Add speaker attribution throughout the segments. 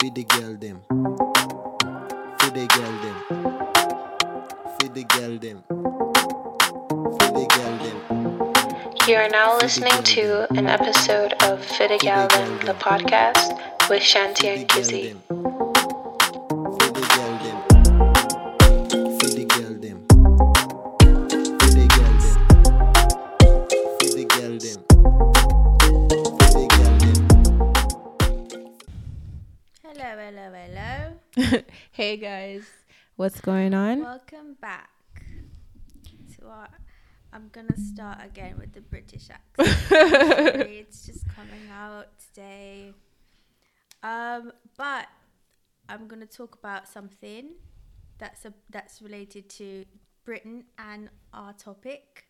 Speaker 1: Feed the girl them. Feed the girl them. Feed the girl them. Feed the girl them.
Speaker 2: You are now listening to an episode of Fit a Galvin, the podcast with Shanti and Kizzy.
Speaker 3: Hey guys, what's going on?
Speaker 4: Welcome back to our. I'm gonna start again with the British accent. Sorry, it's just coming out today. Um, but I'm gonna talk about something that's a that's related to Britain and our topic.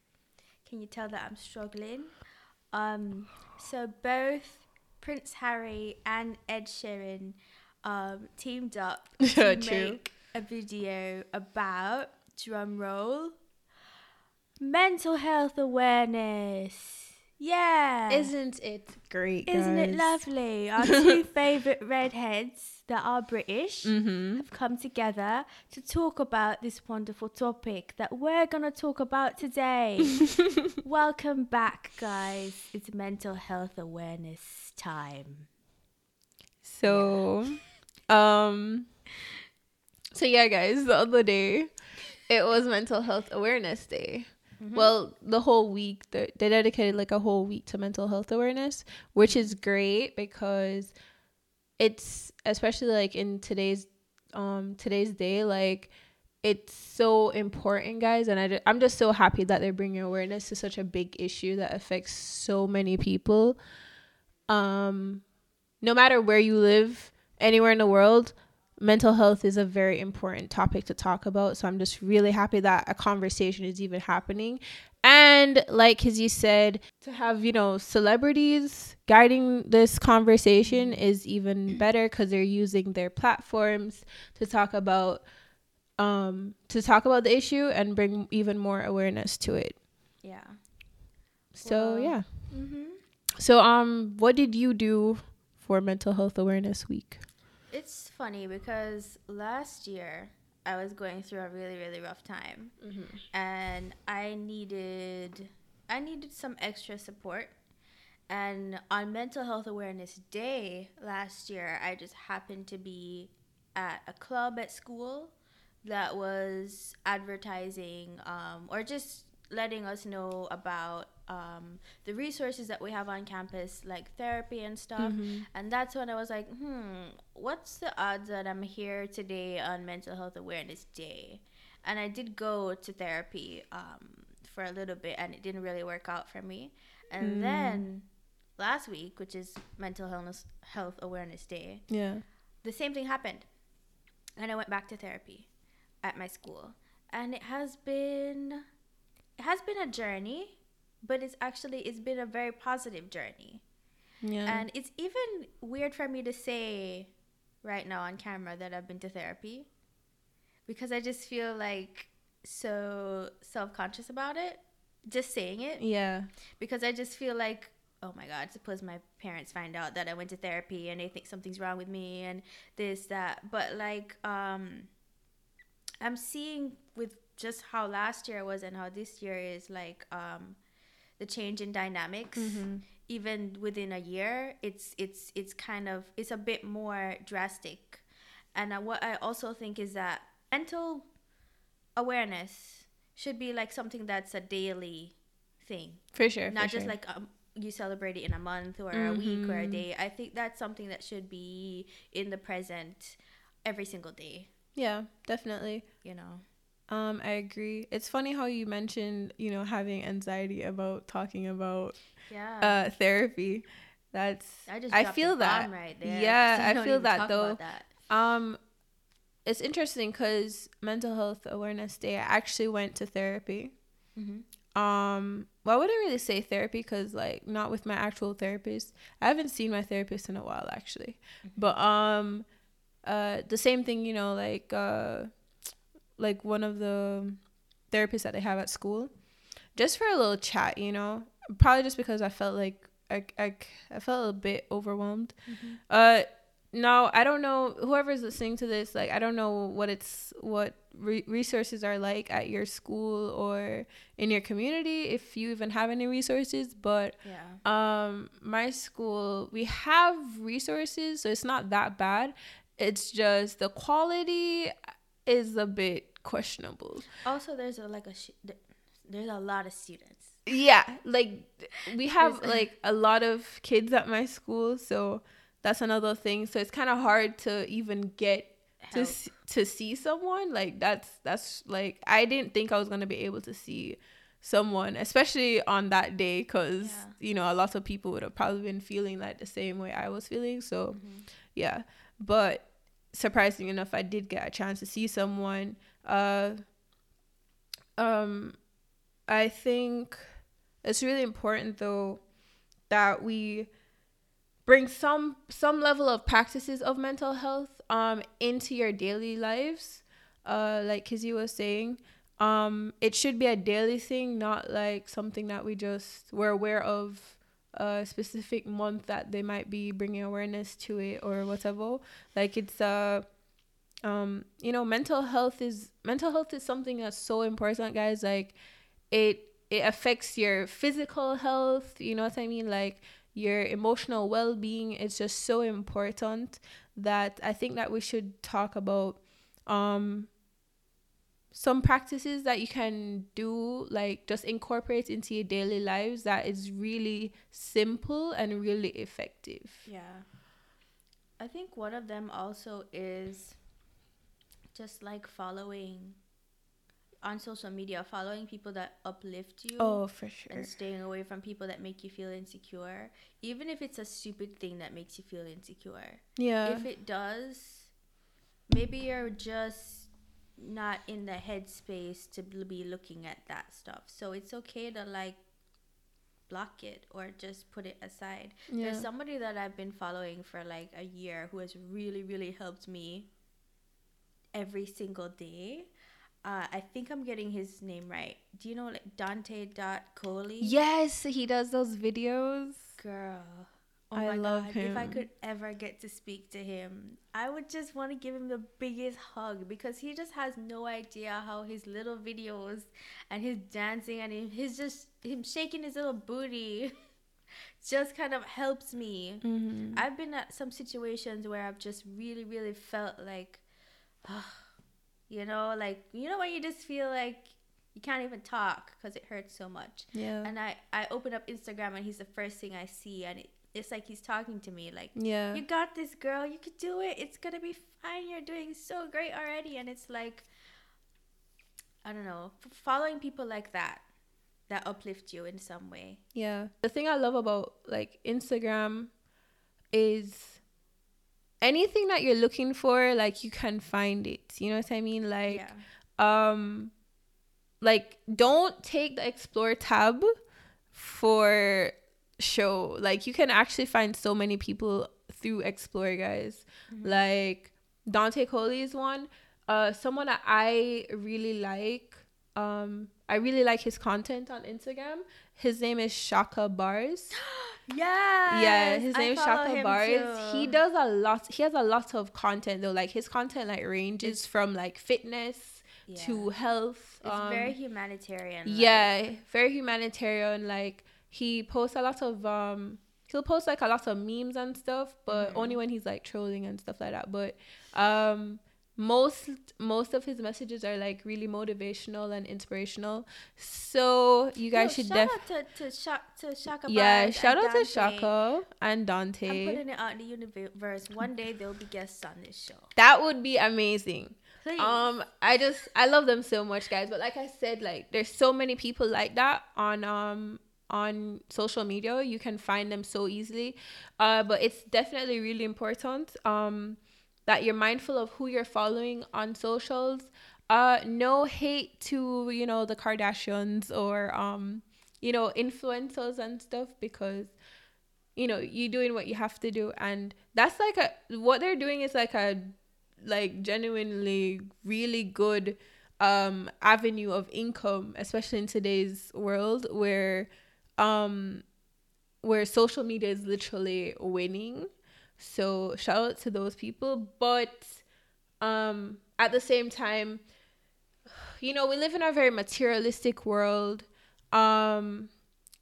Speaker 4: Can you tell that I'm struggling? Um, so both Prince Harry and Ed Sheeran um, teamed up to make a video about drum roll mental health awareness. Yeah,
Speaker 3: Isn't it great?
Speaker 4: isn't it lovely? Our two favorite redheads that are British
Speaker 3: Mhm.
Speaker 4: have come together to talk about this wonderful topic that we're going to talk about today. Welcome back, guys. It's mental health awareness time.
Speaker 3: So, um, so yeah, guys, the other day it was Mental Health Awareness Day. Well, the whole week they they dedicated like a whole week to mental health awareness, which is great because it's especially like in today's um today's day like it's so important guys and I ju- i'm just so happy that they're bringing awareness to such a big issue that affects so many people um no matter where you live anywhere in the world mental health is a very important topic to talk about. So i'm just really happy that a conversation is even happening. And like as you said to have you know celebrities guiding this conversation is even better because they're using their platforms to talk about um to talk about the issue and bring even more awareness to it.
Speaker 4: Yeah.
Speaker 3: so
Speaker 4: Well,
Speaker 3: yeah.
Speaker 4: Mm-hmm.
Speaker 3: so um what did you do for mental health awareness week
Speaker 4: It's funny because last year I was going through a really, really rough time. and I needed I needed some extra support. And on Mental Health Awareness Day last year, I just happened to be at a club at school that was advertising um, or just letting us know about um, the resources that we have on campus, like therapy and stuff. And that's when I was like, hmm, what's the odds that I'm here today on Mental Health Awareness Day? And I did go to therapy um, for a little bit, and it didn't really work out for me. And then last week, which is Mental Health Health Awareness Day,
Speaker 3: yeah
Speaker 4: the same thing happened. And I went back to therapy at my school. And it has been has been a journey, but it's actually it's been a very positive journey.
Speaker 3: yeah
Speaker 4: And it's even weird for me to say right now on camera that I've been to therapy because I just feel like so self-conscious about it just saying it
Speaker 3: yeah
Speaker 4: because I just feel like, oh my God, suppose my parents find out that I went to therapy and they think something's wrong with me and this, that. But like, um, I'm seeing with just how last year was and how this year is like, um, the change in dynamics. Even within a year, it's it's it's kind of it's a bit more drastic, and uh, what I also think is that mental awareness should be like something that's a daily thing
Speaker 3: for sure
Speaker 4: not
Speaker 3: for
Speaker 4: just
Speaker 3: sure.
Speaker 4: like um, you celebrate it in a month or a week or a day. I think that's something that should be in the present every single day.
Speaker 3: yeah definitely
Speaker 4: You know.
Speaker 3: Um i agree it's funny how you mentioned you know having anxiety about talking about
Speaker 4: Yeah.
Speaker 3: uh therapy that's
Speaker 4: I just
Speaker 3: i feel that
Speaker 4: right there.
Speaker 3: yeah i feel that though
Speaker 4: that.
Speaker 3: um it's interesting because mental health awareness day i actually went to therapy
Speaker 4: Mhm.
Speaker 3: um well i wouldn't really say therapy because like not with my actual therapist i haven't seen my therapist in a while actually but um uh the same thing you know like uh like one of the therapists that they have at school just for a little chat you know probably just because i felt like I, I, I felt a bit overwhelmed. Uh, now I don't know whoever's listening to this. Like I don't know what it's what re- resources are like at your school or in your community if you even have any resources. But
Speaker 4: Yeah.
Speaker 3: um, my school we have resources, so it's not that bad. It's just the quality is a bit questionable.
Speaker 4: Also, there's a, like a sh- there's a lot of students.
Speaker 3: yeah like we have like a lot of kids at my school so that's another thing so it's kind of hard to even get to
Speaker 4: Help.
Speaker 3: s- to see someone like that's that's like i didn't think i was going to be able to see someone especially on that day because
Speaker 4: Yeah.
Speaker 3: you know a lot of people would have probably been feeling like the same way i was feeling so
Speaker 4: Mm-hmm.
Speaker 3: yeah but surprisingly enough i did get a chance to see someone uh um i think it's really important though that we bring some some level of practices of mental health um into your daily lives. Uh like kizzy was saying um it should be a daily thing not like something that we just we're aware of a specific month that they might be bringing awareness to it or whatever. Like it's uh um you know mental health is mental health is something that's so important guys. Like it it affects your physical health you know what i mean? Like your emotional well-being is just so important that i think that we should talk about um some practices that you can do like just incorporate into your daily lives that is really simple and really effective.
Speaker 4: Yeah. I think one of them also is just like following on social media, following people that uplift you.
Speaker 3: oh for sure
Speaker 4: And staying away from people that make you feel insecure, even if it's a stupid thing that makes you feel insecure.
Speaker 3: yeah
Speaker 4: If it does, maybe you're just not in the headspace to be looking at that stuff. So it's okay to like block it or just put it aside.
Speaker 3: yeah
Speaker 4: There's somebody that I've been following for like a year who has really, really helped me every single day. Uh, I think I'm getting his name right. Do you know like Dante dot Coley?
Speaker 3: yes he does those videos
Speaker 4: Girl. Oh
Speaker 3: I love
Speaker 4: god. If I could ever get to speak to him, I would just want to give him the biggest hug because he just has no idea how his little videos and his dancing and him, his just him shaking his little booty just kind of helps me.
Speaker 3: mm-hmm.
Speaker 4: I've been at some situations where I've just really, really felt like, you know, like you know when you just feel like you can't even talk because it hurts so much.
Speaker 3: yeah
Speaker 4: And I I open up Instagram and he's the first thing I see, and it, it's like he's talking to me like,
Speaker 3: yeah
Speaker 4: "You got this, girl. You could do it. It's gonna be fine. You're doing so great already." And it's like, I don't know, f- following people like that that uplift you in some way.
Speaker 3: Yeah. The thing I love about like Instagram is anything that you're looking for, like you can find it. You know what I mean? Like
Speaker 4: yeah.
Speaker 3: um like don't take the explore tab for show. Like you can actually find so many people through explore guys. Like Dante Coley is one. Uh someone that I really like. Um I really like his content on Instagram. His name is Shaka Bars.
Speaker 4: Yeah.
Speaker 3: yeah, his name is Shaka Bars. He does a lot. He has a lot of content though. Like his content like ranges from like fitness to health.
Speaker 4: It's
Speaker 3: um,
Speaker 4: very humanitarian. like-
Speaker 3: yeah, very humanitarian. Like he posts a lot of um he'll post like a lot of memes and stuff, but
Speaker 4: Mm-hmm.
Speaker 3: only when he's like trolling and stuff like that. But um most most of his messages are like really motivational and inspirational. So you guys
Speaker 4: Yo,
Speaker 3: should
Speaker 4: shout
Speaker 3: def
Speaker 4: out to to, to Shaka.
Speaker 3: yeah, shout out to
Speaker 4: Dante.
Speaker 3: Shaka and
Speaker 4: I'm
Speaker 3: Dante.
Speaker 4: putting it out in the universe. One day they'll be guests on this show.
Speaker 3: That would be amazing.
Speaker 4: Please.
Speaker 3: Um, I just I love them so much, guys. But like I said, like there's so many people like that on um on social media. You can find them so easily. Uh, but it's definitely really important um that you're mindful of who you're following on socials. Uh, no hate to you know the Kardashians or um you know influencers and stuff because you know you're doing what you have to do and that's like a what they're doing is like a like genuinely really good um avenue of income especially in today's world where um where social media is literally winning So shout out to those people. But um at the same time, you know, we live in a very materialistic world. Um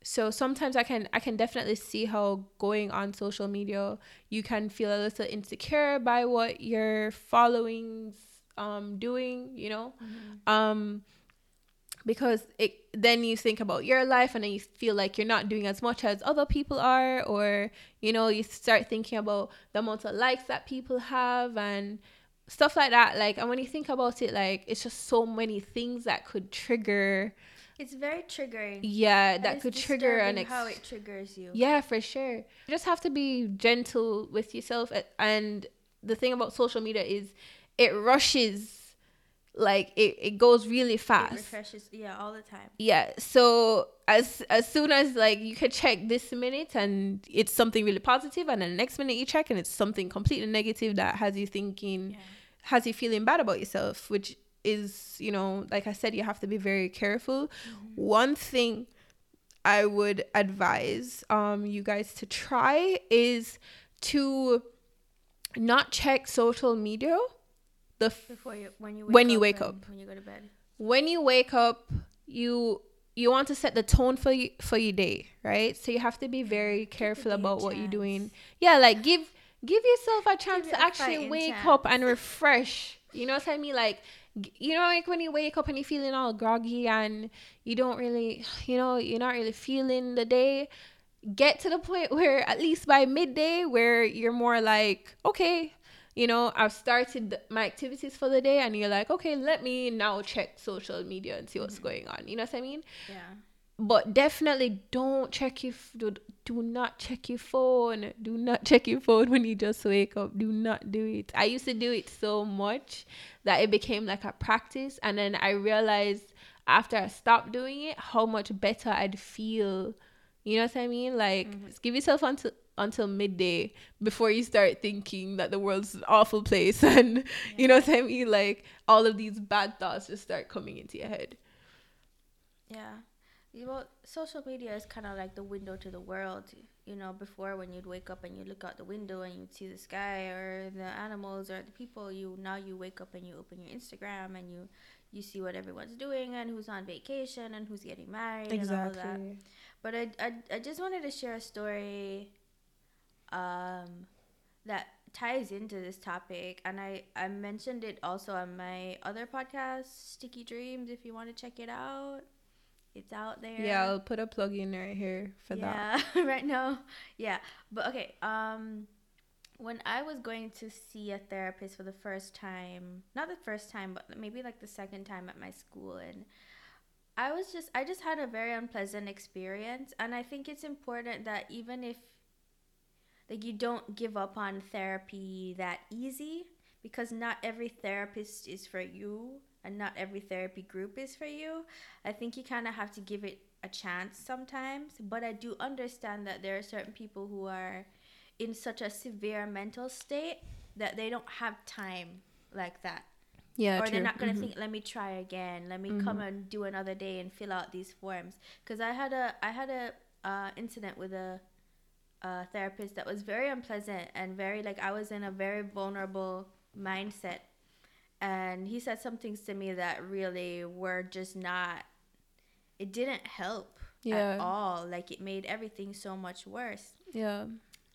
Speaker 3: so sometimes I can I can definitely see how going on social media you can feel a little insecure by what your followings um doing, you know. Mm-hmm. Um because it then you think about your life and then you feel like you're not doing as much as other people are or you know you start thinking about the amount of likes that people have and stuff like that. Like and when you think about it like it's just so many things that could trigger
Speaker 4: it's very triggering.
Speaker 3: Yeah that could trigger
Speaker 4: and ex- how it triggers you.
Speaker 3: Yeah for sure. You just have to be gentle with yourself and the thing about social media is it rushes like it, it goes really fast. It
Speaker 4: refreshes, yeah, all the time.
Speaker 3: Yeah. So as as soon as like you could check this minute and it's something really positive, and then the next minute you check and it's something completely negative that has you thinking, yeah. has you feeling bad about yourself, which is you know like I said, you have to be very careful. Mm-hmm. One thing I would advise um you guys to try is to not check social media the f-
Speaker 4: before you when you
Speaker 3: wake when you wake up.
Speaker 4: when you go to bed.
Speaker 3: When you wake up you you want to set the tone for you for your day right? So you have to be very careful about what you're doing. Yeah like give give yourself a chance to actually wake chance. up and refresh. You know what i mean? Like you know like when you wake up and you're feeling all groggy and you don't really you know you're not really feeling the day get to the point where at least by midday where you're more like okay you know, I've started my activities for the day and you're like, okay, let me now check social media and see what's mm-hmm. going on. You know what I mean?
Speaker 4: Yeah.
Speaker 3: But definitely don't check your do, do not check your phone. Do not check your phone when you just wake up. Do not do it. I used to do it so much that it became like a practice and then I realized after I stopped doing it how much better I'd feel. You know what I mean? Like mm-hmm. give yourself until until midday before you start thinking that the world's an awful place and yeah. you know what I mean? Like all of these bad thoughts just start coming into your head.
Speaker 4: Yeah. You Well, social media is kind of like the window to the world. You know, before when you'd wake up and you look out the window and you'd see the sky or the animals or the people, you now you wake up and you open your Instagram and you you see what everyone's doing and who's on vacation and who's getting married exactly. and all that. But I, I, I just wanted to share a story um, that ties into this topic and I, I mentioned it also on my other podcast sticky dreams if you want to check it out. It's out there.
Speaker 3: Yeah i'll put a plug in right here for that.
Speaker 4: yeah, that right now. Yeah but okay um when i was going to see a therapist for the first time not the first time but maybe like the second time at my school and i was just i just had a very unpleasant experience and i think it's important that even if like you don't give up on therapy that easy because not every therapist is for you and not every therapy group is for you. I think you kind of have to give it a chance sometimes, but I do understand that there are certain people who are in such a severe mental state that they don't have time like that.
Speaker 3: Yeah,
Speaker 4: or
Speaker 3: true.
Speaker 4: they're not gonna mm-hmm. think, let me try again, let me mm-hmm. come and do another day and fill out these forms. Because I had a I had a uh, incident with a uh, therapist that was very unpleasant and very like I was in a very vulnerable mindset. And he said some things to me that really were just not, it didn't help yeah. at all. Like it made everything so much worse.
Speaker 3: Yeah.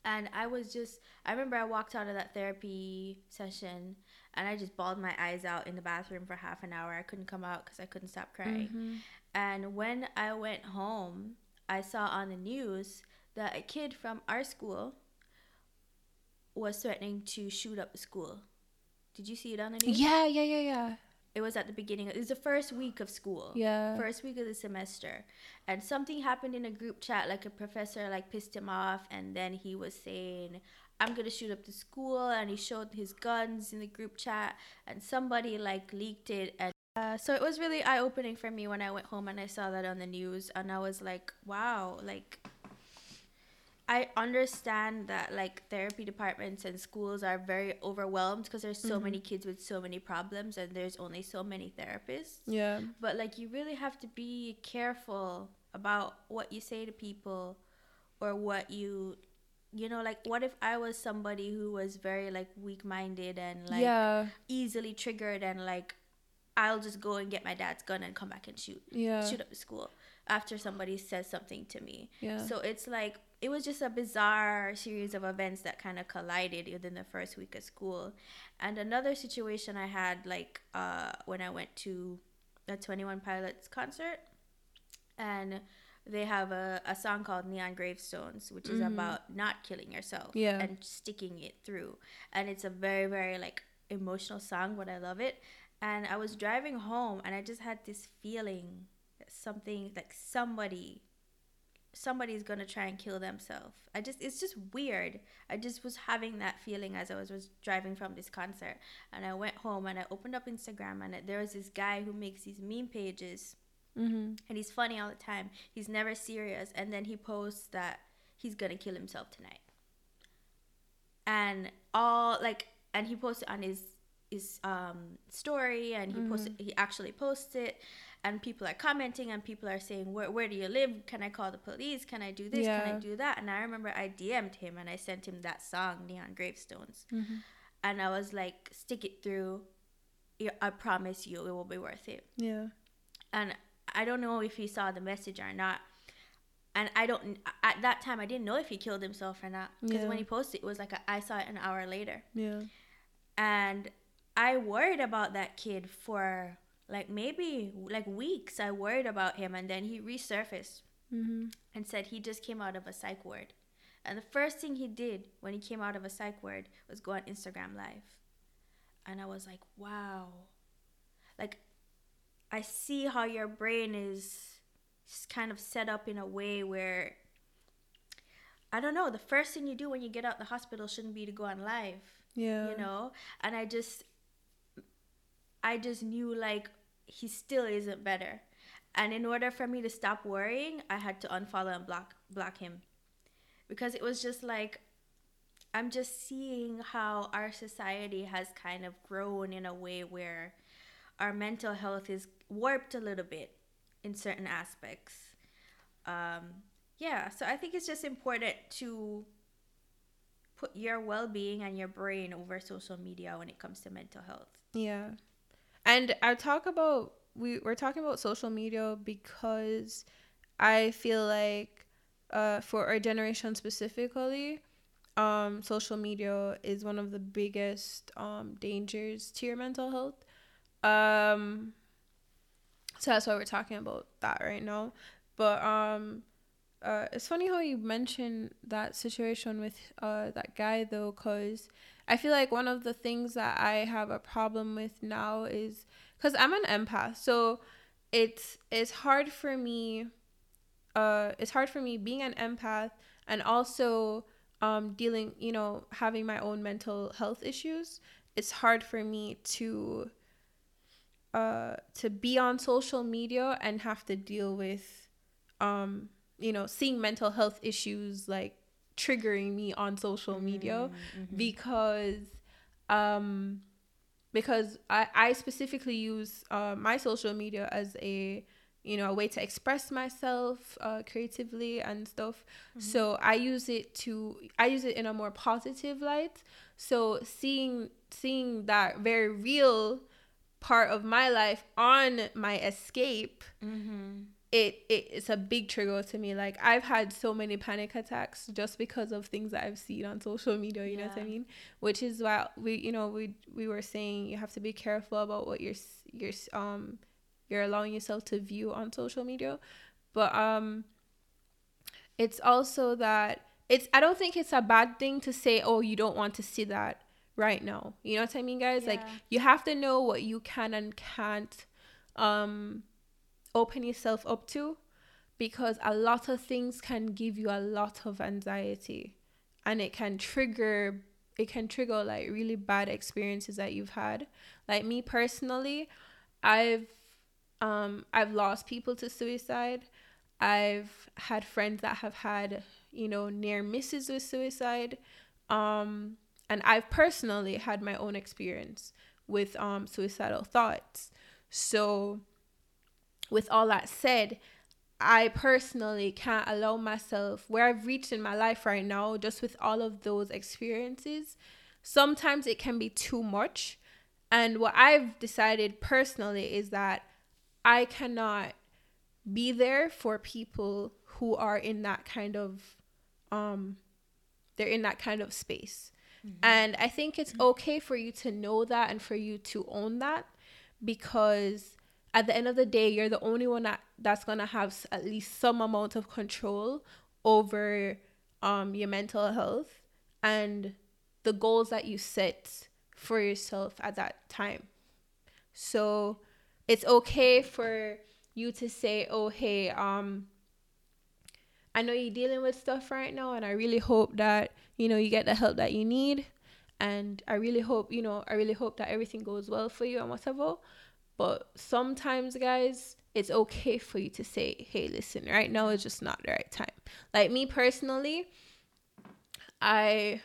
Speaker 4: And I was just, I remember I walked out of that therapy session and I just bawled my eyes out in the bathroom for half an hour. I couldn't come out because I couldn't stop crying. Mm-hmm. And when I went home, I saw on the news that a kid from our school was threatening to shoot up the school. Did you see it on the news?
Speaker 3: Yeah, yeah, yeah, yeah.
Speaker 4: It was at the beginning. It was the first week of school.
Speaker 3: Yeah.
Speaker 4: First week of the semester, and something happened in a group chat. Like a professor like pissed him off, and then he was saying, "I'm gonna shoot up the school," and he showed his guns in the group chat, and somebody like leaked it, and uh, so it was really eye opening for me when I went home and I saw that on the news, and I was like, "Wow!" Like I understand that like therapy departments and schools are very overwhelmed because there's so mm-hmm. many kids with so many problems and there's only so many therapists.
Speaker 3: Yeah.
Speaker 4: But like you really have to be careful about what you say to people or what you you know like what if i was somebody who was very like weak minded and like
Speaker 3: yeah.
Speaker 4: easily triggered and like i'll just go and get my dad's gun and come back and shoot
Speaker 3: Yeah.
Speaker 4: shoot up the school after somebody says something to me.
Speaker 3: Yeah.
Speaker 4: so it's like it was just a bizarre series of events that kind of collided within the first week of school. And another situation i had like uh when i went to a 21 pilots concert and they have a, a song called neon gravestones which is about not killing yourself
Speaker 3: Yeah.
Speaker 4: and sticking it through. And it's a very very like emotional song but i love it. And i was driving home and i just had this feeling that something like somebody somebody's gonna try and kill themselves i just it's just weird i just was having that feeling as i was, was driving from this concert and i went home and i opened up instagram and it, there was this guy who makes these meme pages
Speaker 3: Mm-hmm.
Speaker 4: and he's funny all the time. He's never serious, and then he posts that he's gonna kill himself tonight. And all like, and he posted on his his um story, and he posted he actually posts it, and people are commenting, and people are saying, "Where where do you live? Can I call the police? Can I do this? Can I do that?" And I remember I DM'd him, and I sent him that song, Neon Gravestones,
Speaker 3: Mm-hmm.
Speaker 4: and I was like, "Stick it through. I promise you, it will be worth it."
Speaker 3: Yeah.
Speaker 4: and I don't know if he saw the message or not. And I don't at that time I didn't know if he killed himself or not because
Speaker 3: Yeah.
Speaker 4: when he posted it was like a, I saw it an hour later,
Speaker 3: Yeah.
Speaker 4: and I worried about that kid for like maybe like weeks. I worried about him, and then he resurfaced
Speaker 3: Mm-hmm.
Speaker 4: and said he just came out of a psych ward. And the first thing he did when he came out of a psych ward was go on Instagram live. And I was like, wow. Like I see how your brain is kind of set up in a way where I don't know, the first thing you do when you get out of the hospital shouldn't be to go on live
Speaker 3: Yeah.
Speaker 4: you know and i just i just knew like he still isn't better and in order for me to stop worrying i had to unfollow and block block him because it was just like i'm just seeing how our society has kind of grown in a way where our mental health is warped a little bit in certain aspects um yeah so i think it's just important to put your well-being and your brain over social media when it comes to mental health.
Speaker 3: Yeah. And I talk about we we're talking about social media because I feel like uh for our generation specifically, um social media is one of the biggest um dangers to your mental health. Um so that's why we're talking about that right now. But um uh, it's funny how you mentioned that situation with uh, that guy though, because I feel like one of the things that I have a problem with now is because I'm an empath, so it's it's hard for me. Uh, it's hard for me being an empath and also um, dealing, you know, having my own mental health issues. It's hard for me to uh, to be on social media and have to deal with um, you know, seeing mental health issues like triggering me on social media because um because I, I specifically use uh, my social media as a you know a way to express myself uh, creatively and stuff. So i use it to i use it in a more positive light. So seeing seeing that very real part of my life on my escape
Speaker 4: Mm-hmm.
Speaker 3: It, it it's a big trigger to me. Like I've had so many panic attacks just because of things that I've seen on social media. You know what I mean? Which is why we, you know, we we were saying you have to be careful about what you're you're um you're allowing yourself to view on social media, but um, it's also that it's I don't think it's a bad thing to say oh you don't want to see that right now. You know what I mean, guys? Like you have to know what you can and can't um open yourself up to because a lot of things can give you a lot of anxiety and it can trigger it can trigger like really bad experiences that you've had. Like me personally i've um i've lost people to suicide. I've had friends that have had you know near misses with suicide. Um and i've personally had my own experience with um suicidal thoughts. So with all that said I personally can't allow myself where I've reached in my life right now, just with all of those experiences. Sometimes it can be too much. And what I've decided personally is that I cannot be there for people who are in that kind of um they're in that kind of space. Mm-hmm. And I think it's okay for you to know that and for you to own that because at the end of the day, you're the only one that, that's to have at least some amount of control over um, your mental health and the goals that you set for yourself at that time. So it's okay for you to say, oh, hey, um, I know you're dealing with stuff right now, and I really hope that you know you get the help that you need, and I really hope you know I really hope that everything goes well for you and whatever. But sometimes, guys, it's okay for you to say, "Hey, listen, right now is just not the right time." Like me personally, I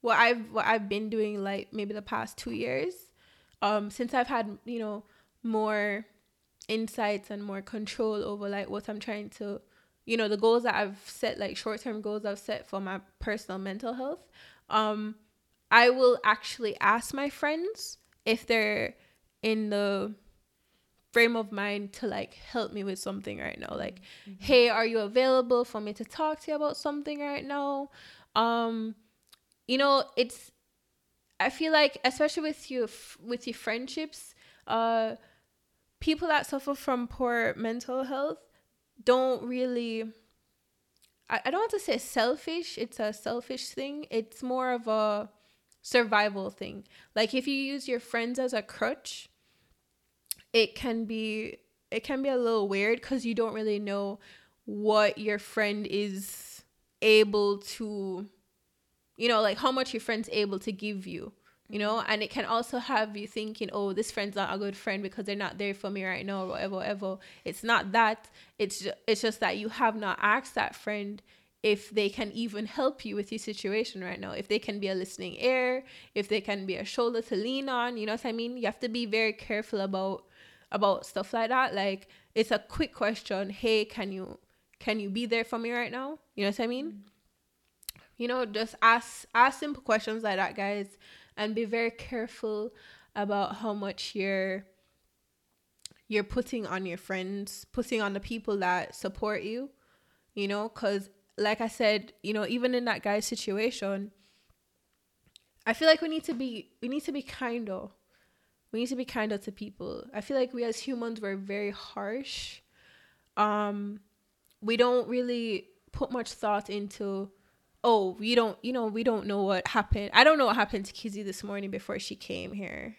Speaker 3: what I've what I've been doing like maybe the past two years, um, since I've had you know more insights and more control over like what I'm trying to you know the goals that i've set like short-term goals i've set for my personal mental health um i will actually ask my friends if they're in the frame of mind to like help me with something right now like mm-hmm. hey are you available for me to talk to you about something right now um you know it's i feel like especially with you with your friendships uh people that suffer from poor mental health don't really I, I don't want to say selfish, it's a selfish thing. It's more of a survival thing. Like if you use your friends as a crutch, it can be it can be a little weird because you don't really know what your friend is able to you know like how much your friend's able to give you you know? Mm-hmm. And it can also have you thinking oh this friend's not a good friend because they're not there for me right now or whatever whatever. It's not that. It's just, it's just that you have not asked that friend if they can even help you with your situation right now. If they can be a listening ear if they can be a shoulder to lean on you know what i mean? You have to be very careful about about stuff like that like it's a quick question hey can you can you be there for me right now you know what i mean mm-hmm. you know just ask ask simple questions like that guys and be very careful about how much you're you're putting on your friends, putting on the people that support you, you know, cuz like I said, you know, even in that guy's situation, I feel like we need to be we need to be kinder. We need to be kinder to people. I feel like we as humans we're very harsh. Um we don't really put much thought into oh, we don't, you know, we don't know what happened. I don't know what happened to Kizzy this morning before she came here,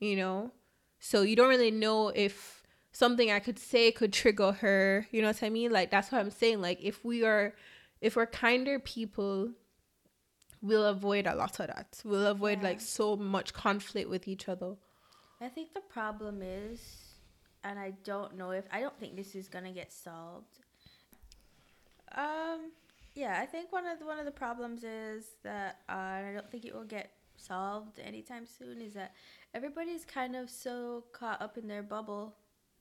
Speaker 3: you know? So you don't really know if something I could say could trigger her, you know what I mean? Like, that's what I'm saying. Like, if we are, if we're kinder people, we'll avoid a lot of that. We'll avoid yeah. like so much conflict with each other.
Speaker 4: I think the problem is, and I don't know if, I don't think this is gonna get solved. Um, yeah, I think one of the, one of the problems is that uh, I don't think it will get solved anytime soon. Is that everybody's kind of so caught up in their bubble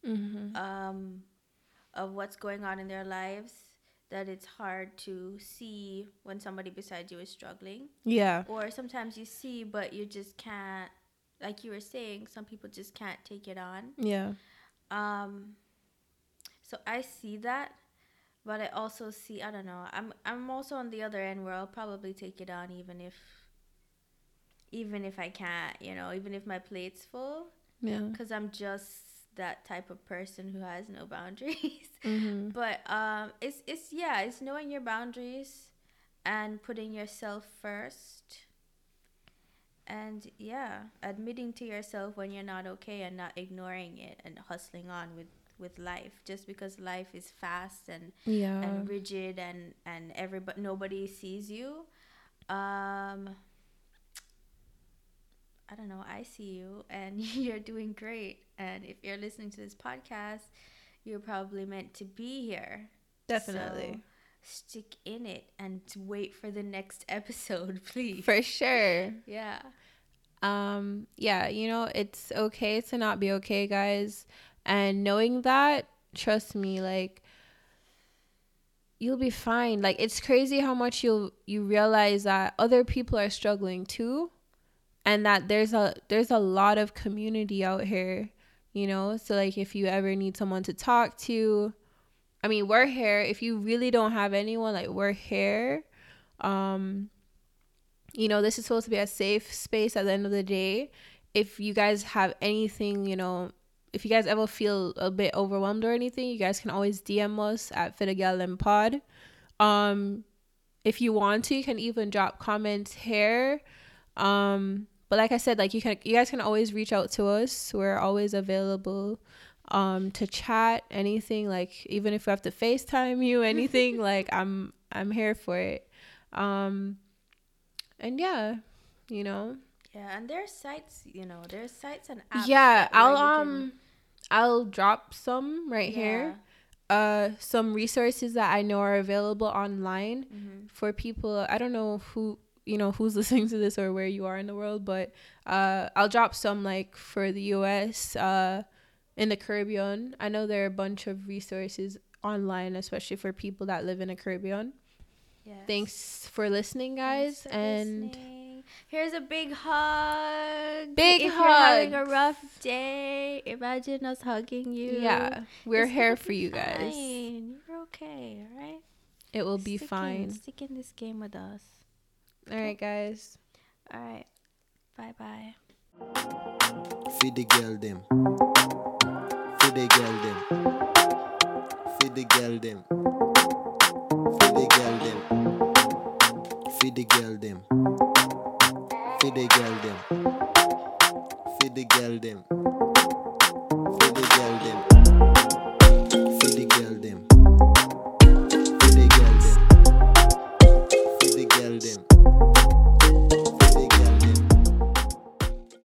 Speaker 4: mm-hmm. um, of what's going on in their lives that it's hard to see when somebody beside you is struggling.
Speaker 3: Yeah.
Speaker 4: Or sometimes you see, but you just can't. Like you were saying, some people just can't take it on.
Speaker 3: Yeah.
Speaker 4: Um. So I see that but I also see I don't know. I'm I'm also on the other end where I'll probably take it on even if even if I can't, you know, even if my plate's full.
Speaker 3: Yeah.
Speaker 4: Cuz I'm just that type of person who has no boundaries. Mm-hmm. But um it's it's yeah, it's knowing your boundaries and putting yourself first. And yeah, admitting to yourself when you're not okay and not ignoring it and hustling on with with life. Just because life is fast and
Speaker 3: yeah.
Speaker 4: and rigid and and everybody nobody sees you um I don't know I see you and you're doing great. And if you're listening to this podcast you're probably meant to be here.
Speaker 3: Definitely. So
Speaker 4: stick in it and wait for the next episode please
Speaker 3: for sure
Speaker 4: yeah
Speaker 3: um yeah you know it's okay to not be okay guys and knowing that, trust me, like you'll be fine. Like it's crazy how much you'll you realize that other people are struggling too and that there's a there's a lot of community out here, you know? So like if you ever need someone to talk to, I mean, we're here. If you really don't have anyone, like we're here. Um you know, this is supposed to be a safe space at the end of the day. If you guys have anything, you know, if you guys ever feel a bit overwhelmed or anything, you guys can always DM us at Fitagal Pod. Um, if you want to, you can even drop comments here. Um, but like I said, like you can, you guys can always reach out to us. We're always available um to chat anything like even if we have to facetime you anything like i'm i'm here for it um and yeah you know
Speaker 4: Yeah, and there's sites, you know, there's sites and apps.
Speaker 3: yeah i'll
Speaker 4: can-
Speaker 3: um i'll drop some right here uh some resources that i know are available online
Speaker 4: Mhm.
Speaker 3: for people i don't know who you know who's listening to this or where you are in the world but uh i'll drop some like for the us uh in the caribbean i know there are a bunch of resources online especially for people that live in the caribbean
Speaker 4: Yes.
Speaker 3: thanks for listening guys
Speaker 4: for
Speaker 3: and
Speaker 4: listening. here's a big hug.
Speaker 3: Big hug.
Speaker 4: if you're having a rough day, imagine us hugging you.
Speaker 3: yeah we're
Speaker 4: It's
Speaker 3: here for you guys
Speaker 4: fine. You're okay, all right?
Speaker 3: it will be
Speaker 4: Stick in-
Speaker 3: fine
Speaker 4: stick in this game with us.
Speaker 3: all right guys
Speaker 4: All right. Bye bye.
Speaker 1: Feed the girl them. The girl them. Feed the girl them. Feed the girl them. Feed the girl.